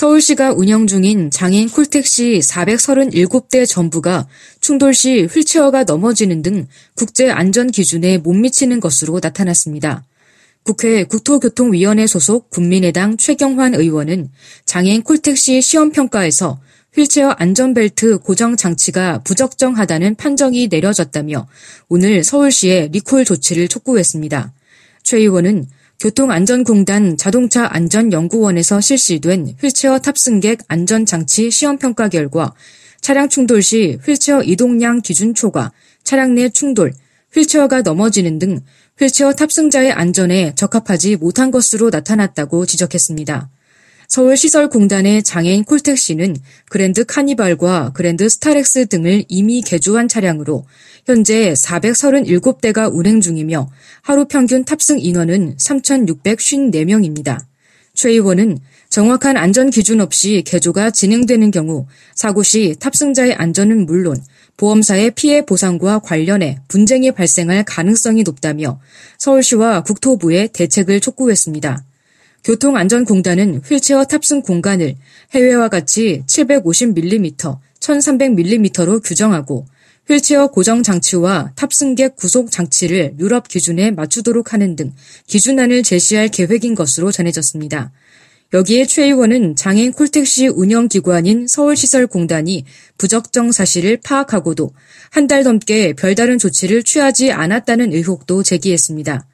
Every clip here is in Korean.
서울시가 운영 중인 장애인 콜택시 437대 전부가 충돌 시 휠체어가 넘어지는 등 국제 안전 기준에 못 미치는 것으로 나타났습니다. 국회 국토교통위원회 소속 국민의당 최경환 의원은 장애인 콜택시 시험평가에서 휠체어 안전벨트 고정 장치가 부적정하다는 판정이 내려졌다며 오늘 서울시에 리콜 조치를 촉구했습니다. 최 의원은 교통안전공단 자동차 안전연구원에서 실시된 휠체어 탑승객 안전장치 시험평가 결과 차량 충돌 시 휠체어 이동량 기준 초과, 차량 내 충돌, 휠체어가 넘어지는 등 휠체어 탑승자의 안전에 적합하지 못한 것으로 나타났다고 지적했습니다. 서울시설공단의 장애인 콜택시는 그랜드 카니발과 그랜드 스타렉스 등을 이미 개조한 차량으로 현재 437대가 운행 중이며 하루 평균 탑승 인원은 3,654명입니다. 최 의원은 정확한 안전 기준 없이 개조가 진행되는 경우 사고 시 탑승자의 안전은 물론 보험사의 피해 보상과 관련해 분쟁이 발생할 가능성이 높다며 서울시와 국토부에 대책을 촉구했습니다. 교통안전공단은 휠체어 탑승 공간을 해외와 같이 750mm, 1300mm로 규정하고 휠체어 고정 장치와 탑승객 구속 장치를 유럽 기준에 맞추도록 하는 등 기준안을 제시할 계획인 것으로 전해졌습니다. 여기에 최 의원은 장애인 콜택시 운영기관인 서울시설공단이 부적정 사실을 파악하고도 한 달 넘게 별다른 조치를 취하지 않았다는 의혹도 제기했습니다.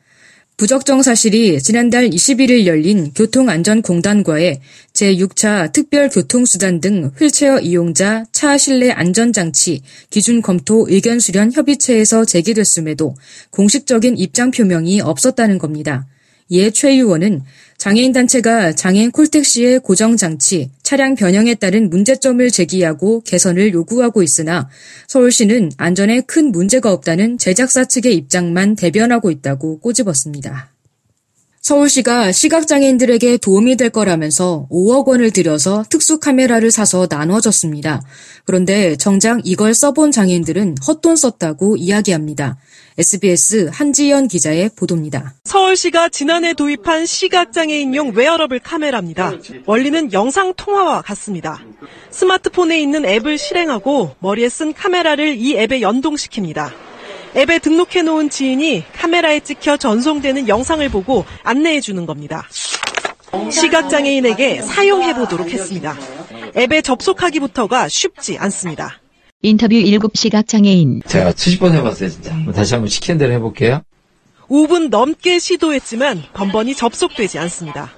부적정 사실이 지난달 21일 열린 교통안전공단과의 제6차 특별교통수단 등 휠체어 이용자 차 실내 안전장치 기준 검토 의견 수련 협의체에서 제기됐음에도 공식적인 입장 표명이 없었다는 겁니다. 이에 최 의원은 장애인 단체가 장애인 콜택시의 고정장치, 차량 변형에 따른 문제점을 제기하고 개선을 요구하고 있으나 서울시는 안전에 큰 문제가 없다는 제작사 측의 입장만 대변하고 있다고 꼬집었습니다. 서울시가 시각장애인들에게 도움이 될 거라면서 5억 원을 들여서 특수 카메라를 사서 나눠줬습니다. 그런데 정작 이걸 써본 장애인들은 헛돈 썼다고 이야기합니다. SBS 한지연 기자의 보도입니다. 서울시가 지난해 도입한 시각장애인용 웨어러블 카메라입니다. 원리는 영상 통화와 같습니다. 스마트폰에 있는 앱을 실행하고 머리에 쓴 카메라를 이 앱에 연동시킵니다. 앱에 등록해 놓은 지인이 카메라에 찍혀 전송되는 영상을 보고 안내해 주는 겁니다. 시각장애인에게 사용해 보도록 했습니다. 앱에 접속하기부터가 쉽지 않습니다. 인터뷰 7 시각장애인. 제가 70번 해봤어요, 진짜. 다시 한번 시키는 대로 해볼게요. 5분 넘게 시도했지만 번번이 접속되지 않습니다.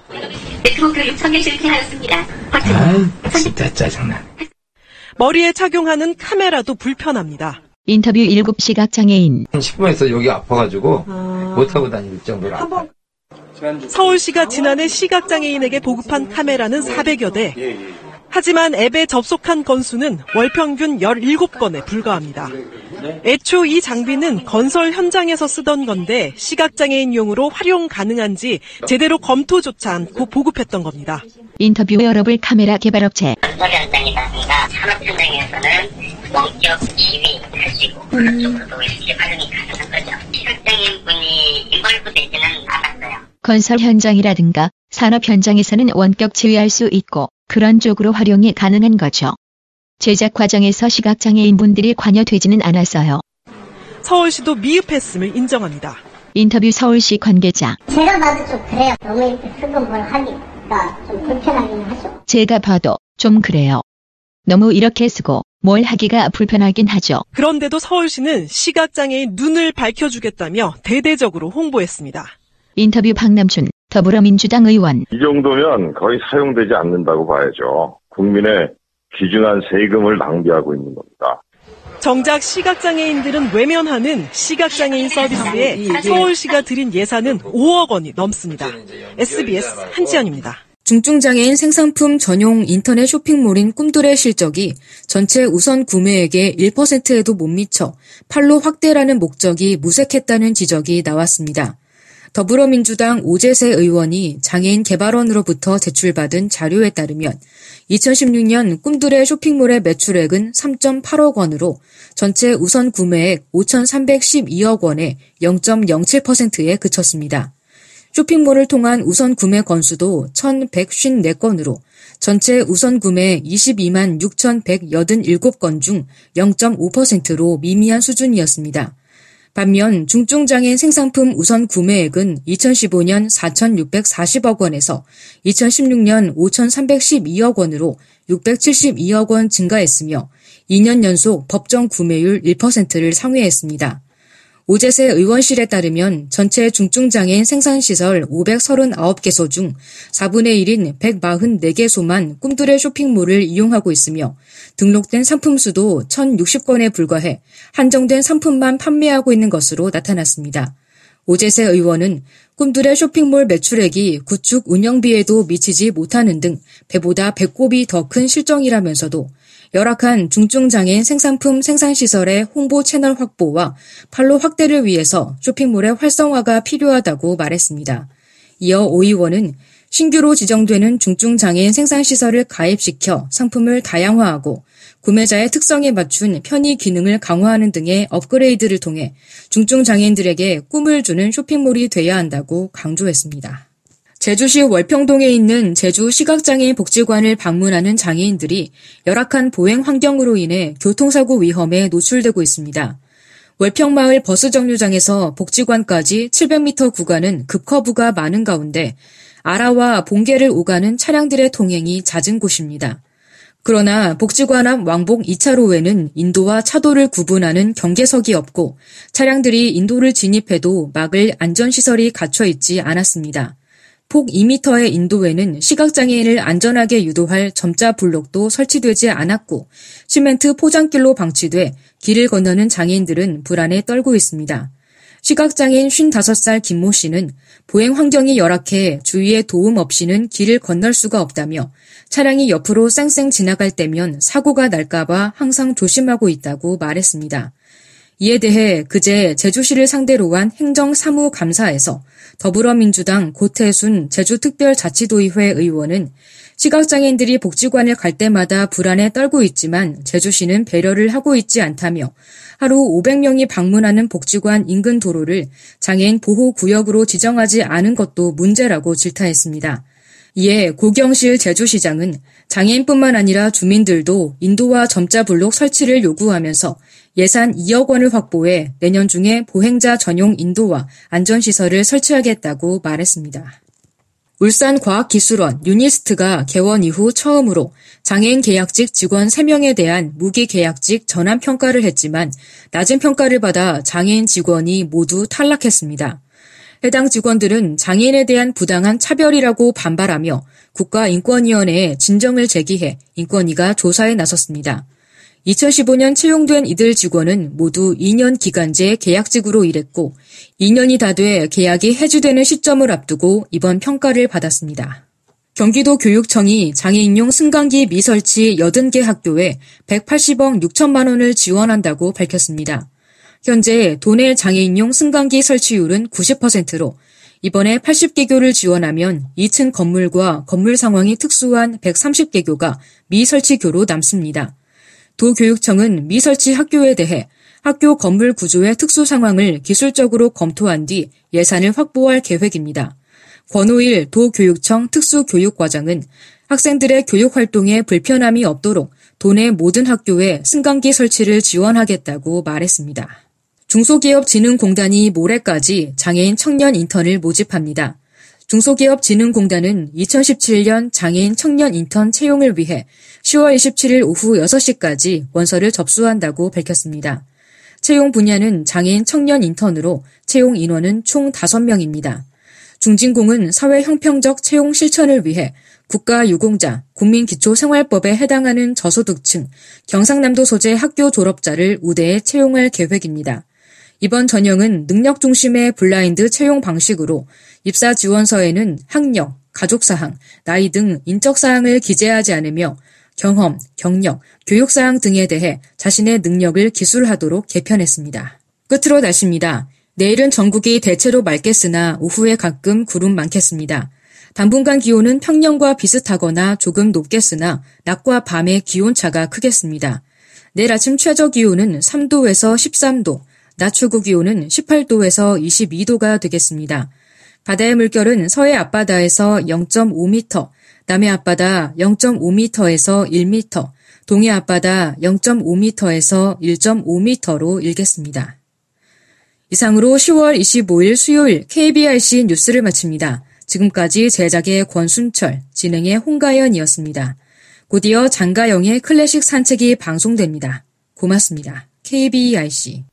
네트워크를 선택 실패하였습니다. 버튼. 아이, 진짜 짜증나. 머리에 착용하는 카메라도 불편합니다. 인터뷰 7 시 각장애인. 10분에서 여기 아파가지고 못하고 다닐 정도로 아파. 서울시가 지난해 시각장애인에게 보급한 카메라는 400여 대. 하지만 앱에 접속한 건수는 월 평균 17건에 불과합니다. 애초 이 장비는 건설 현장에서 쓰던 건데 시각장애인용으로 활용 가능한지 제대로 검토조차 않고 보급했던 겁니다. 인터뷰 웨어러블 카메라 개발업체. 건설 현장이라든가 산업 현장에서는 원격 지휘 할수 있고 그런 쪽으로도 실제 활용이 가능한 거죠. 시각장애인 분이 involve 되지는 않았어요. 건설 현장이라든가 산업 현장에서는 원격 지휘할 수 있고 그런 쪽으로 활용이 가능한 거죠. 제작 과정에서 시각장애인 분들이 관여되지는 않았어요. 서울시도 미흡했음을 인정합니다. 인터뷰 서울시 관계자. 제가 봐도 좀 그래요. 너무 이렇게 슬금을 하기가 좀 불편하긴 하죠. 제가 봐도 좀 그래요. 너무 이렇게 쓰고 뭘 하기가 불편하긴 하죠. 그런데도 서울시는 시각장애인 눈을 밝혀주겠다며 대대적으로 홍보했습니다. 인터뷰 박남춘 더불어민주당 의원. 이 정도면 거의 사용되지 않는다고 봐야죠. 국민의 귀중한 세금을 낭비하고 있는 겁니다. 정작 시각장애인들은 외면하는 시각장애인 서비스에 서울시가 들인 예산은 5억 원이 넘습니다. SBS 한지연입니다. 중증장애인 생산품 전용 인터넷 쇼핑몰인 꿈들의 실적이 전체 우선 구매액의 1%에도 못 미쳐 팔로 확대라는 목적이 무색했다는 지적이 나왔습니다. 더불어민주당 오재세 의원이 장애인 개발원으로부터 제출받은 자료에 따르면 2016년 꿈들의 쇼핑몰의 매출액은 3.8억 원으로 전체 우선 구매액 5,312억 원의 0.07%에 그쳤습니다. 쇼핑몰을 통한 우선 구매 건수도 1,154건으로 전체 우선 구매 22만 6,187건 중 0.5%로 미미한 수준이었습니다. 반면 중증장애인 생산품 우선 구매액은 2015년 4,640억 원에서 2016년 5,312억 원으로 672억 원 증가했으며 2년 연속 법정 구매율 1%를 상회했습니다. 오재세 의원실에 따르면 전체 중증장애인 생산시설 539개소 중 4분의 1인 144개소만 꿈들의 쇼핑몰을 이용하고 있으며 등록된 상품 수도 1,060건에 불과해 한정된 상품만 판매하고 있는 것으로 나타났습니다. 오재세 의원은 꿈들의 쇼핑몰 매출액이 구축 운영비에도 미치지 못하는 등 배보다 배꼽이 더 큰 실정이라면서도 열악한 중증장애인 생산품 생산시설의 홍보 채널 확보와 판로 확대를 위해서 쇼핑몰의 활성화가 필요하다고 말했습니다. 이어 오 의원은 신규로 지정되는 중증장애인 생산시설을 가입시켜 상품을 다양화하고 구매자의 특성에 맞춘 편의 기능을 강화하는 등의 업그레이드를 통해 중증장애인들에게 꿈을 주는 쇼핑몰이 돼야 한다고 강조했습니다. 제주시 월평동에 있는 제주 시각장애인 복지관을 방문하는 장애인들이 열악한 보행 환경으로 인해 교통사고 위험에 노출되고 있습니다. 월평마을 버스 정류장에서 복지관까지 700m 구간은 급커브가 많은 가운데 아라와 봉계를 오가는 차량들의 통행이 잦은 곳입니다. 그러나 복지관 앞 왕복 2차로에는 인도와 차도를 구분하는 경계석이 없고 차량들이 인도를 진입해도 막을 안전시설이 갖춰 있지 않았습니다. 폭 2m의 인도에는 시각장애인을 안전하게 유도할 점자 블록도 설치되지 않았고 시멘트 포장길로 방치돼 길을 건너는 장애인들은 불안에 떨고 있습니다. 시각장애인 55살 김모 씨는 보행 환경이 열악해 주위의 도움 없이는 길을 건널 수가 없다며 차량이 옆으로 쌩쌩 지나갈 때면 사고가 날까봐 항상 조심하고 있다고 말했습니다. 이에 대해 그제 제주시를 상대로 한 행정사무감사에서 더불어민주당 고태순 제주특별자치도의회 의원은 시각장애인들이 복지관을 갈 때마다 불안에 떨고 있지만 제주시는 배려를 하고 있지 않다며 하루 500명이 방문하는 복지관 인근 도로를 장애인 보호구역으로 지정하지 않은 것도 문제라고 질타했습니다. 이에 고경실 제주시장은 장애인뿐만 아니라 주민들도 인도와 점자 블록 설치를 요구하면서 예산 2억 원을 확보해 내년 중에 보행자 전용 인도와 안전시설을 설치하겠다고 말했습니다. 울산과학기술원 유니스트가 개원 이후 처음으로 장애인 계약직 직원 3명에 대한 무기 계약직 전환 평가를 했지만 낮은 평가를 받아 장애인 직원이 모두 탈락했습니다. 해당 직원들은 장애인에 대한 부당한 차별이라고 반발하며 국가인권위원회에 진정을 제기해 인권위가 조사에 나섰습니다. 2015년 채용된 이들 직원은 모두 2년 기간제 계약직으로 일했고 2년이 다 돼 계약이 해지되는 시점을 앞두고 이번 평가를 받았습니다. 경기도 교육청이 장애인용 승강기 미설치 80개 학교에 180억 6천만 원을 지원한다고 밝혔습니다. 현재 도내 장애인용 승강기 설치율은 90%로 이번에 80개교를 지원하면 2층 건물과 건물 상황이 특수한 130개교가 미설치교로 남습니다. 도교육청은 미설치 학교에 대해 학교 건물 구조의 특수 상황을 기술적으로 검토한 뒤 예산을 확보할 계획입니다. 권오일 도교육청 특수교육과장은 학생들의 교육 활동에 불편함이 없도록 도내 모든 학교에 승강기 설치를 지원하겠다고 말했습니다. 중소기업진흥공단이 모레까지 장애인 청년 인턴을 모집합니다. 중소기업진흥공단은 2017년 장애인 청년 인턴 채용을 위해 10월 27일 오후 6시까지 원서를 접수한다고 밝혔습니다. 채용 분야는 장애인 청년 인턴으로 채용 인원은 총 5명입니다. 중진공은 사회 형평적 채용 실천을 위해 국가 유공자, 국민기초생활법에 해당하는 저소득층, 경상남도 소재 학교 졸업자를 우대에 채용할 계획입니다. 이번 전형은 능력 중심의 블라인드 채용 방식으로 입사 지원서에는 학력, 가족사항, 나이 등 인적사항을 기재하지 않으며 경험, 경력, 교육사항 등에 대해 자신의 능력을 기술하도록 개편했습니다. 끝으로 날씨입니다. 내일은 전국이 대체로 맑겠으나 오후에 가끔 구름 많겠습니다. 당분간 기온은 평년과 비슷하거나 조금 높겠으나 낮과 밤의 기온차가 크겠습니다. 내일 아침 최저 기온은 3도에서 13도, 낮 최고 기온은 18도에서 22도가 되겠습니다. 바다의 물결은 서해 앞바다에서 0.5m, 남해 앞바다 0.5m에서 1m, 동해 앞바다 0.5m에서 1.5m로 일겠습니다. 이상으로 10월 25일 수요일 KBRC 뉴스를 마칩니다. 지금까지 제작의 권순철, 진행의 홍가연이었습니다. 곧이어 장가영의 클래식 산책이 방송됩니다. 고맙습니다. KBRC